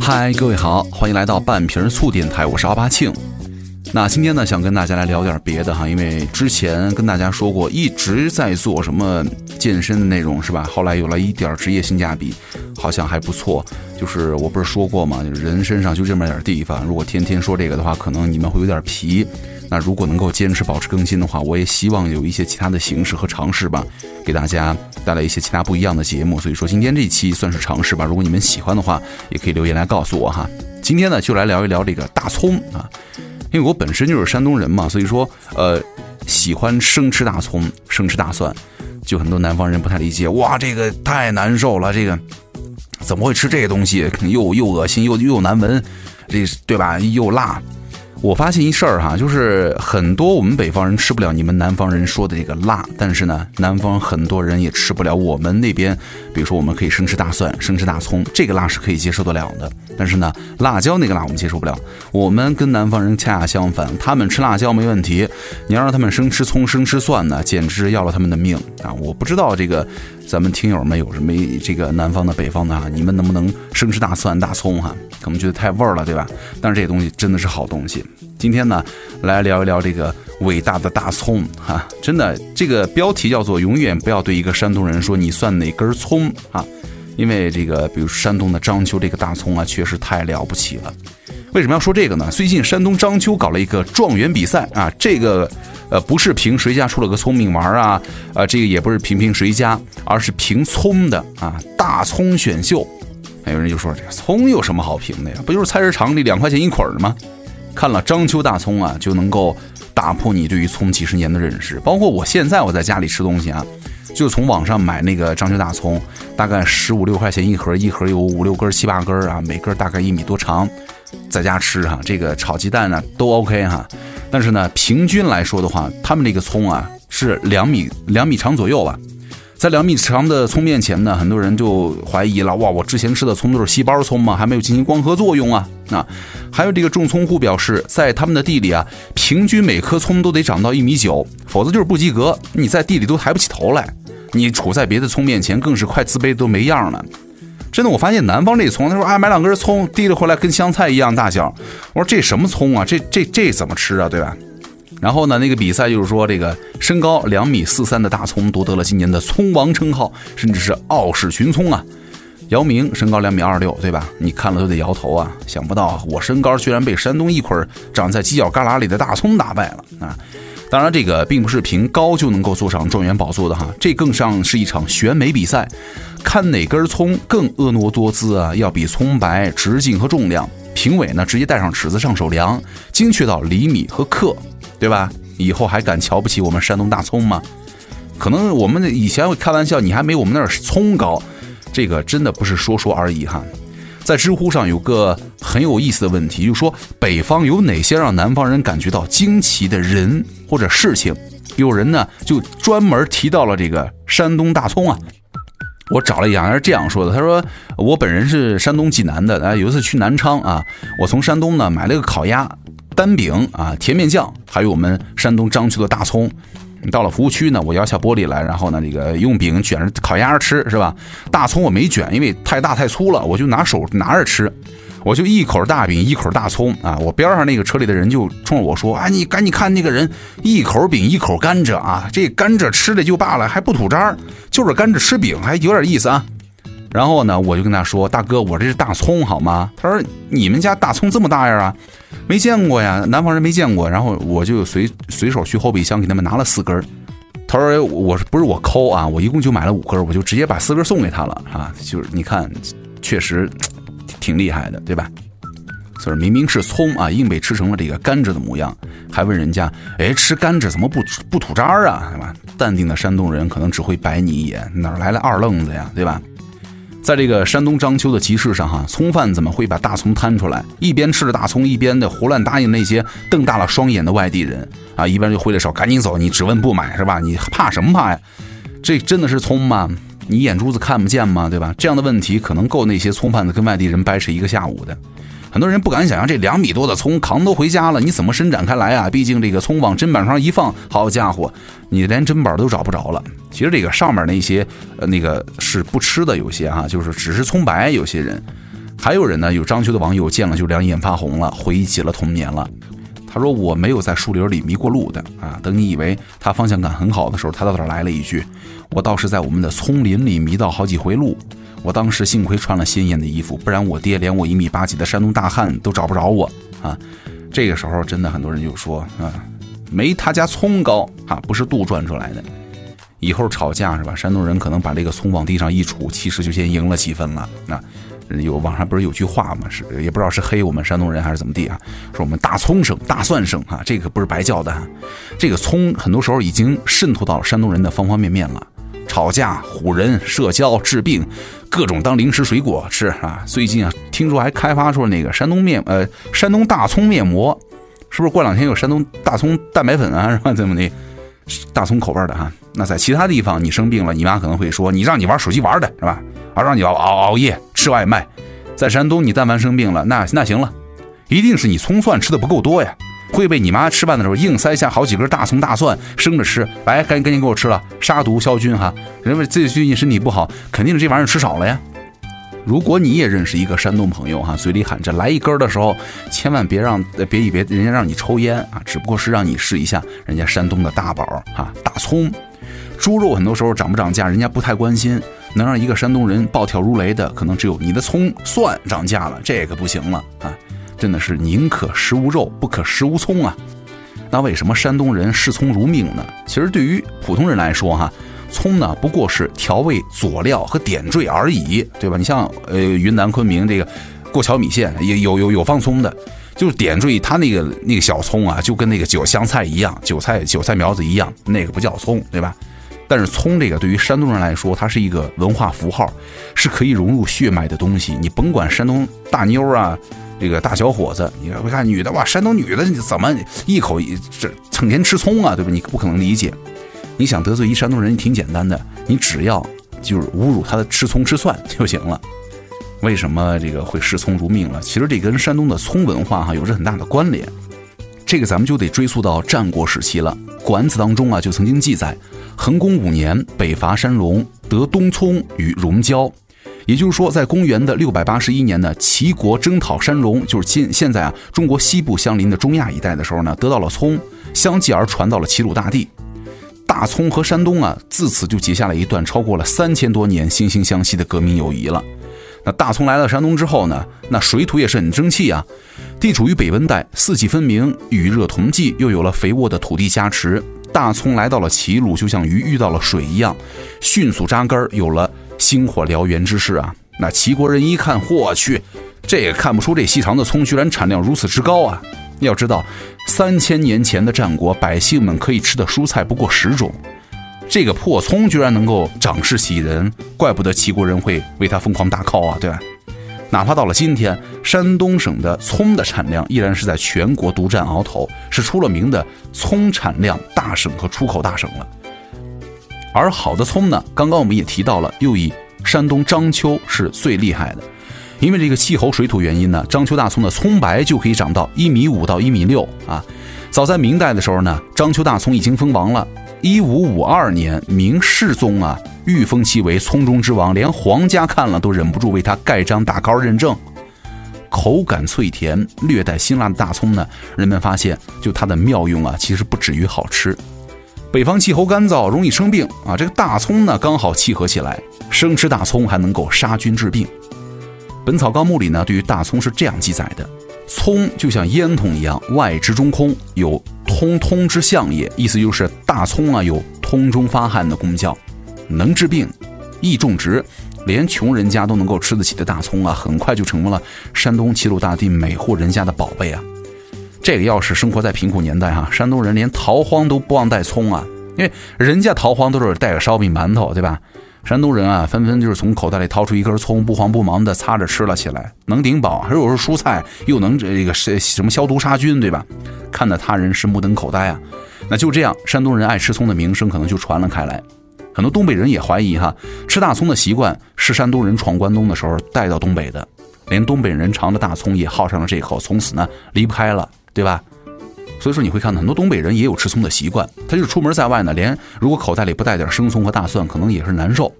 嗨，各位好，欢迎来到半瓶醋电台，我是阿巴庆。那今天呢，想跟大家来聊点别的哈，因为之前跟大家说过，一直在做什么健身的内容是吧？后来有了一点职业性价比，好像还不错。就是我不是说过吗？就是人身上就这么点地方，如果天天说这个的话，可能你们会有点皮。那如果能够坚持保持更新的话，我也希望有一些其他的形式和尝试吧，给大家带来一些其他不一样的节目。所以说今天这期算是尝试吧。如果你们喜欢的话，也可以留言来告诉我哈。今天呢，就来聊一聊这个大葱啊。因为我本身就是山东人嘛，所以说，呃，喜欢生吃大葱、生吃大蒜，就很多南方人不太理解，哇，这个太难受了，这个怎么会吃这个东西？又又恶心，又又难闻，这对吧？又辣。我发现一事儿哈，就是很多我们北方人吃不了你们南方人说的这个辣，但是呢，南方很多人也吃不了我们那边，比如说我们可以生吃大蒜、生吃大葱，这个辣是可以接受得了的。但是呢，辣椒那个辣我们接受不了。我们跟南方人恰恰相反，他们吃辣椒没问题，你要让他们生吃葱、生吃蒜呢，简直要了他们的命啊！我不知道这个咱们听友们有什么这个南方的、北方的啊，你们能不能生吃大蒜、大葱哈？可能觉得太味儿了，对吧？但是这些东西真的是好东西。今天呢，来聊一聊这个伟大的大葱哈，真的，这个标题叫做“永远不要对一个山东人说你算哪根葱啊”，因为这个，比如山东的章丘这个大葱啊，确实太了不起了。为什么要说这个呢？最近山东章丘搞了一个状元比赛啊，这个呃不是评谁家出了个聪明娃啊，啊这个也不是评评谁家，而是评葱的啊，大葱选秀。还有人就说这个葱有什么好评的呀？不就是菜市场里两块钱一捆吗？看了章丘大葱啊，就能够打破你对于葱几十年的认识。包括我现在我在家里吃东西啊，就从网上买那个章丘大葱，大概十五六块钱一盒，一盒有五六根、七八根啊，每根大概一米多长，在家吃哈，这个炒鸡蛋呢都 OK 哈。但是呢，平均来说的话，他们这个葱啊是两米两米长左右吧。在两米长的葱面前呢，很多人就怀疑了：哇，我之前吃的葱都是细胞葱吗？还没有进行光合作用啊？啊，还有这个种葱户表示，在他们的地里啊，平均每棵葱都得长到一米九，否则就是不及格。你在地里都抬不起头来，你处在别的葱面前，更是快自卑都没样了。真的，我发现南方这葱，他说啊，买两根葱提了回来跟香菜一样大小，我说这什么葱啊？这这这怎么吃啊？对吧？然后呢，那个比赛就是说，这个身高两米四三的大葱夺得了今年的葱王称号，甚至是傲视群葱啊。姚明身高两米二六，对吧？你看了都得摇头啊！想不到我身高居然被山东一捆长在犄角旮旯里的大葱打败了啊！当然，这个并不是凭高就能够坐上状元宝座的哈，这更像是一场选美比赛，看哪根葱更婀娜多姿啊！要比葱白、直径和重量，评委呢直接带上尺子上手量，精确到厘米和克。对吧？以后还敢瞧不起我们山东大葱吗？可能我们以前会开玩笑，你还没我们那儿葱高，这个真的不是说说而已哈。在知乎上有个很有意思的问题，就是说北方有哪些让南方人感觉到惊奇的人或者事情？有人呢就专门提到了这个山东大葱啊。我找了一样，是这样说的：他说我本人是山东济南的，啊，有一次去南昌啊，我从山东呢买了个烤鸭。单饼啊，甜面酱，还有我们山东章丘的大葱。到了服务区呢，我摇下玻璃来，然后呢，这个用饼卷着烤鸭吃，是吧？大葱我没卷，因为太大太粗了，我就拿手拿着吃。我就一口大饼，一口大葱啊！我边上那个车里的人就冲着我说：“啊，你赶紧看那个人，一口饼一口甘蔗啊！这甘蔗吃的就罢了，还不吐渣就是甘蔗吃饼，还有点意思啊。”然后呢，我就跟他说：“大哥，我这是大葱，好吗？”他说：“你们家大葱这么大呀？啊，没见过呀，南方人没见过。”然后我就随随手去后备箱给他们拿了四根他说：“我不是我抠啊，我一共就买了五根我就直接把四根送给他了啊。就是你看，确实 挺厉害的，对吧？所以明明是葱啊，硬被吃成了这个甘蔗的模样，还问人家：哎，吃甘蔗怎么不不吐渣啊？对吧？淡定的山东人可能只会白你一眼，哪来的二愣子呀？对吧？”在这个山东章丘的集市上，哈，葱贩子们会把大葱摊出来，一边吃着大葱，一边的胡乱答应那些瞪大了双眼的外地人啊，一边就挥着手赶紧走，你只问不买是吧？你怕什么怕呀？这真的是葱吗？你眼珠子看不见吗？对吧？这样的问题可能够那些葱贩子跟外地人掰扯一个下午的。很多人不敢想象这两米多的葱扛都回家了，你怎么伸展开来啊？毕竟这个葱往砧板上一放，好家伙，你连砧板都找不着了。其实这个上面那些呃那个是不吃的，有些哈，就是只是葱白。有些人，还有人呢，有章丘的网友见了就两眼发红了，回忆起了童年了。他说：“我没有在树林里迷过路的啊！等你以为他方向感很好的时候，他到这儿来了一句：我倒是在我们的丛林里迷到好几回路。我当时幸亏穿了鲜艳的衣服，不然我爹连我一米八几的山东大汉都找不着我啊！这个时候，真的很多人就说啊，没他家葱高啊，不是杜撰出来的。以后吵架是吧？山东人可能把这个葱往地上一杵，其实就先赢了几分了啊！”有网上不是有句话吗？是也不知道是黑我们山东人还是怎么地啊？说我们大葱省、大蒜省啊，这个不是白叫的。这个葱很多时候已经渗透到山东人的方方面面了。吵架、唬人、社交、治病，各种当零食水果吃啊。最近啊，听说还开发出了那个山东面呃山东大葱面膜，是不是过两天有山东大葱蛋白粉啊？是吧？怎么的？大葱口味的哈。那在其他地方你生病了，你妈可能会说你让你玩手机玩的是吧？啊，让你熬熬熬夜。吃外卖，在山东，你但凡生病了，那那行了，一定是你葱蒜吃的不够多呀，会被你妈吃饭的时候硬塞下好几根大葱大蒜生着吃，来，赶紧赶紧给我吃了，杀毒消菌哈。认为自己最近身体不好，肯定是这玩意儿吃少了呀。如果你也认识一个山东朋友哈，嘴里喊着来一根的时候，千万别让别以为人家让你抽烟啊，只不过是让你试一下人家山东的大宝哈，大葱。猪肉很多时候涨不涨价，人家不太关心。能让一个山东人暴跳如雷的，可能只有你的葱蒜涨价了，这个不行了啊！真的是宁可食无肉，不可食无葱啊！那为什么山东人视葱如命呢？其实对于普通人来说，哈，葱呢不过是调味佐料和点缀而已，对吧？你像呃云南昆明这个过桥米线也有有有放葱的，就是点缀它那个那个小葱啊，就跟那个韭香菜一样，韭菜韭菜苗子一样，那个不叫葱，对吧？但是葱这个对于山东人来说，它是一个文化符号，是可以融入血脉的东西。你甭管山东大妞啊，这个大小伙子，你看看女的哇，山东女的你怎么一口一这成天吃葱啊，对吧？你不可能理解。你想得罪一山东人挺简单的，你只要就是侮辱他的吃葱吃蒜就行了。为什么这个会视葱如命了？其实这跟山东的葱文化哈有着很大的关联。这个咱们就得追溯到战国时期了，《管子》当中啊就曾经记载。恒公五年，北伐山戎，得东葱与戎交。也就是说，在公元的六百八十一年呢，齐国征讨山戎，就是现现在啊中国西部相邻的中亚一带的时候呢，得到了葱，相继而传到了齐鲁大地。大葱和山东啊，自此就结下了一段超过了三千多年惺惺相惜的革命友谊了。那大葱来了山东之后呢，那水土也是很争气啊，地处于北温带，四季分明，雨热同季，又有了肥沃的土地加持。大葱来到了齐鲁，就像鱼遇到了水一样，迅速扎根，有了星火燎原之势啊！那齐国人一看，我去，这也看不出这细长的葱居然产量如此之高啊！要知道，三千年前的战国百姓们可以吃的蔬菜不过十种，这个破葱居然能够长势喜人，怪不得齐国人会为他疯狂大 call 啊，对吧？哪怕到了今天，山东省的葱的产量依然是在全国独占鳌头，是出了名的葱产量大省和出口大省了。而好的葱呢，刚刚我们也提到了，又以山东章丘是最厉害的，因为这个气候水土原因呢，章丘大葱的葱白就可以长到一米五到一米六啊。早在明代的时候呢，章丘大葱已经封王了。一五五二年，明世宗啊，御封其为葱中之王，连皇家看了都忍不住为他盖章打高认证。口感脆甜，略带辛辣的大葱呢，人们发现就它的妙用啊，其实不止于好吃。北方气候干燥，容易生病啊，这个大葱呢刚好契合起来，生吃大葱还能够杀菌治病。《本草纲目》里呢，对于大葱是这样记载的：葱就像烟筒一样，外直中空，有。通通之象也，意思就是大葱啊有通中发汗的功效，能治病，易种植，连穷人家都能够吃得起的大葱啊，很快就成为了山东齐鲁大地每户人家的宝贝啊。这个要是生活在贫苦年代哈，山东人连逃荒都不忘带葱啊，因为人家逃荒都是带个烧饼馒头，对吧？山东人啊，纷纷就是从口袋里掏出一根葱，不慌不忙的擦着吃了起来，能顶饱，还有是蔬菜，又能这个是什么消毒杀菌，对吧？看得他人是目瞪口呆啊。那就这样，山东人爱吃葱的名声可能就传了开来。很多东北人也怀疑哈，吃大葱的习惯是山东人闯关东的时候带到东北的。连东北人尝的大葱也好上了这口，从此呢离不开了，对吧？所以说你会看到很多东北人也有吃葱的习惯，他就是出门在外呢，连如果口袋里不带点生葱和大蒜，可能也是难受。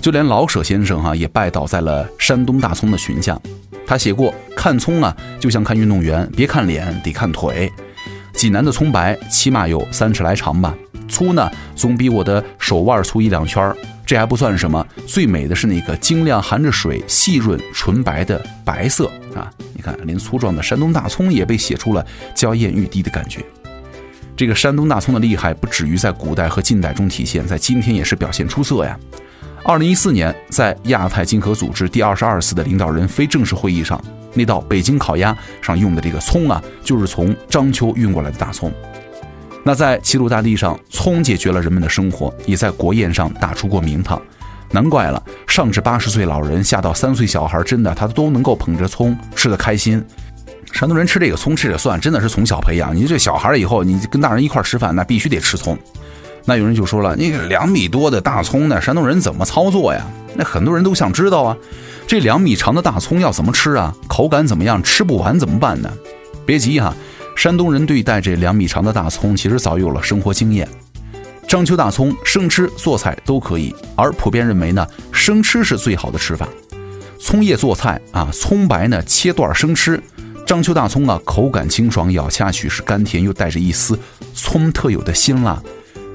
就连老舍先生哈也拜倒在了山东大葱的群下，他写过看葱啊就像看运动员，别看脸得看腿。济南的葱白起码有三尺来长吧，粗呢总比我的手腕粗一两圈这还不算什么，最美的是那个晶亮含着水、细润纯白的白色啊！你看，连粗壮的山东大葱也被写出了娇艳欲滴的感觉。这个山东大葱的厉害不止于在古代和近代中体现，在今天也是表现出色呀。二零一四年，在亚太经合组织第二十二次的领导人非正式会议上，那道北京烤鸭上用的这个葱啊，就是从章丘运过来的大葱。那在齐鲁大地上，葱解决了人们的生活，也在国宴上打出过名堂。难怪了，上至八十岁老人，下到三岁小孩，真的他都能够捧着葱吃得开心。山东人吃这个葱吃这蒜，真的是从小培养。你这小孩以后，你跟大人一块吃饭，那必须得吃葱。那有人就说了，那个两米多的大葱呢，山东人怎么操作呀？那很多人都想知道啊，这两米长的大葱要怎么吃啊？口感怎么样？吃不完怎么办呢？别急哈，山东人对待这两米长的大葱，其实早有了生活经验。章丘大葱生吃、做菜都可以，而普遍认为呢，生吃是最好的吃法。葱叶做菜啊，葱白呢切段生吃。章丘大葱啊，口感清爽，咬下去是甘甜又带着一丝葱特有的辛辣。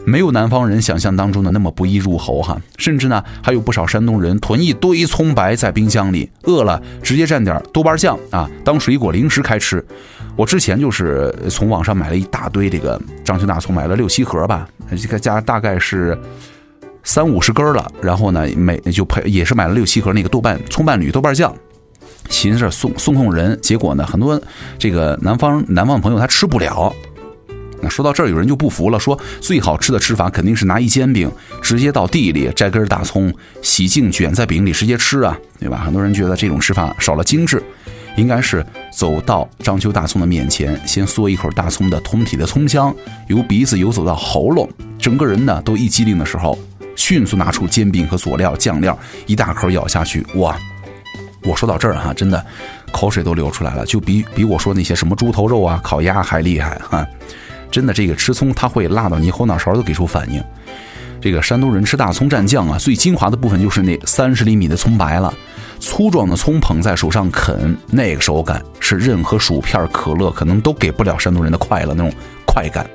没有南方人想象当中的那么不易入喉哈，甚至呢还有不少山东人囤一堆葱白在冰箱里，饿了直接蘸点豆瓣酱啊当水果零食开吃。我之前就是从网上买了一大堆这个章丘大葱，买了六七盒吧，这个价大概是三五十根了。然后呢每就配也是买了六七盒那个豆瓣葱伴侣豆瓣酱，寻思送送送人，结果呢很多这个南方南方朋友他吃不了。那说到这儿，有人就不服了，说最好吃的吃法肯定是拿一煎饼，直接到地里摘根大葱，洗净卷在饼里直接吃啊，对吧？很多人觉得这种吃法少了精致，应该是走到章丘大葱的面前，先嗦一口大葱的通体的葱香，由鼻子游走到喉咙，整个人呢都一激灵的时候，迅速拿出煎饼和佐料酱料，一大口咬下去，哇！我说到这儿哈，真的口水都流出来了，就比比我说那些什么猪头肉啊、烤鸭还厉害哈。真的，这个吃葱它会辣到你后脑勺都给出反应。这个山东人吃大葱蘸酱啊，最精华的部分就是那三十厘米的葱白了。粗壮的葱捧在手上啃，那个手感是任何薯片、可乐可能都给不了山东人的快乐那种快感。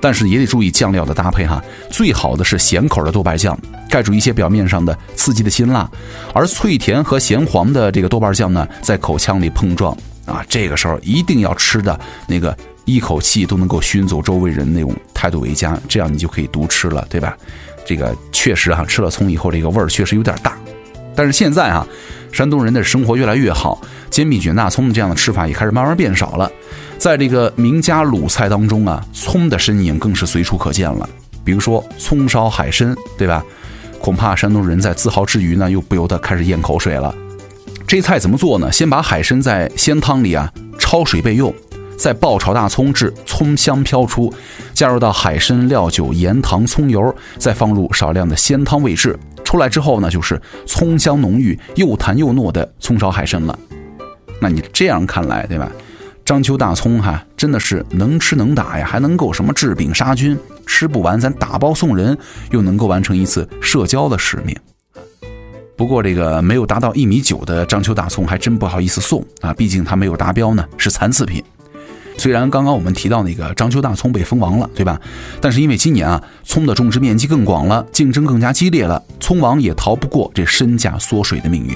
但是也得注意酱料的搭配哈，最好的是咸口的豆瓣酱，盖住一些表面上的刺激的辛辣，而脆甜和咸黄的这个豆瓣酱呢，在口腔里碰撞啊，这个时候一定要吃的那个。一口气都能够熏走周围人那种态度为佳，这样你就可以独吃了，对吧？这个确实哈，吃了葱以后，这个味儿确实有点大。但是现在哈，山东人的生活越来越好，煎饼卷大葱这样的吃法也开始慢慢变少了。在这个名家鲁菜当中啊，葱的身影更是随处可见了。比如说葱烧海参，对吧？恐怕山东人在自豪之余呢，又不由得开始咽口水了。这菜怎么做呢？先把海参在鲜汤里啊焯水备用。再爆炒大葱至葱香飘出，加入到海参、料酒、盐、糖、葱油，再放入少量的鲜汤煨制。出来之后呢，就是葱香浓郁、又弹又糯的葱烧海参了。那你这样看来，对吧？章丘大葱哈，真的是能吃能打呀，还能够什么治病杀菌，吃不完咱打包送人，又能够完成一次社交的使命。不过这个没有达到一米九的章丘大葱，还真不好意思送啊，毕竟它没有达标呢，是残次品。虽然刚刚我们提到那个章丘大葱被封王了，对吧？但是因为今年啊，葱的种植面积更广了，竞争更加激烈了，葱王也逃不过这身价缩水的命运。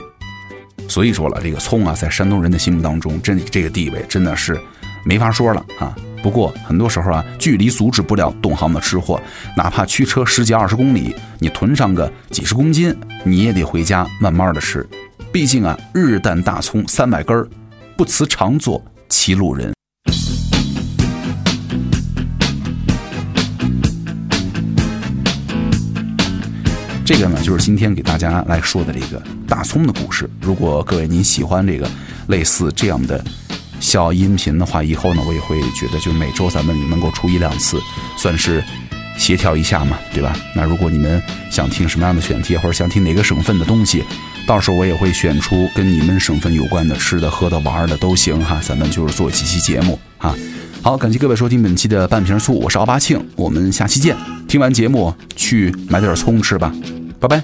所以说了，这个葱啊，在山东人的心目当中，真这个地位真的是没法说了啊。不过很多时候啊，距离阻止不了懂行的吃货，哪怕驱车十几二十公里，你囤上个几十公斤，你也得回家慢慢的吃。毕竟啊，日啖大葱三百根儿，不辞常作骑路人。这个呢，就是今天给大家来说的这个大葱的故事。如果各位您喜欢这个类似这样的小音频的话，以后呢，我也会觉得就每周咱们能够出一两次，算是协调一下嘛，对吧？那如果你们想听什么样的选题，或者想听哪个省份的东西，到时候我也会选出跟你们省份有关的吃的、喝的、玩的都行哈，咱们就是做几期节目哈。好，感谢各位收听本期的半瓶醋，我是奥巴庆，我们下期见。听完节目去买点葱吃吧，拜拜。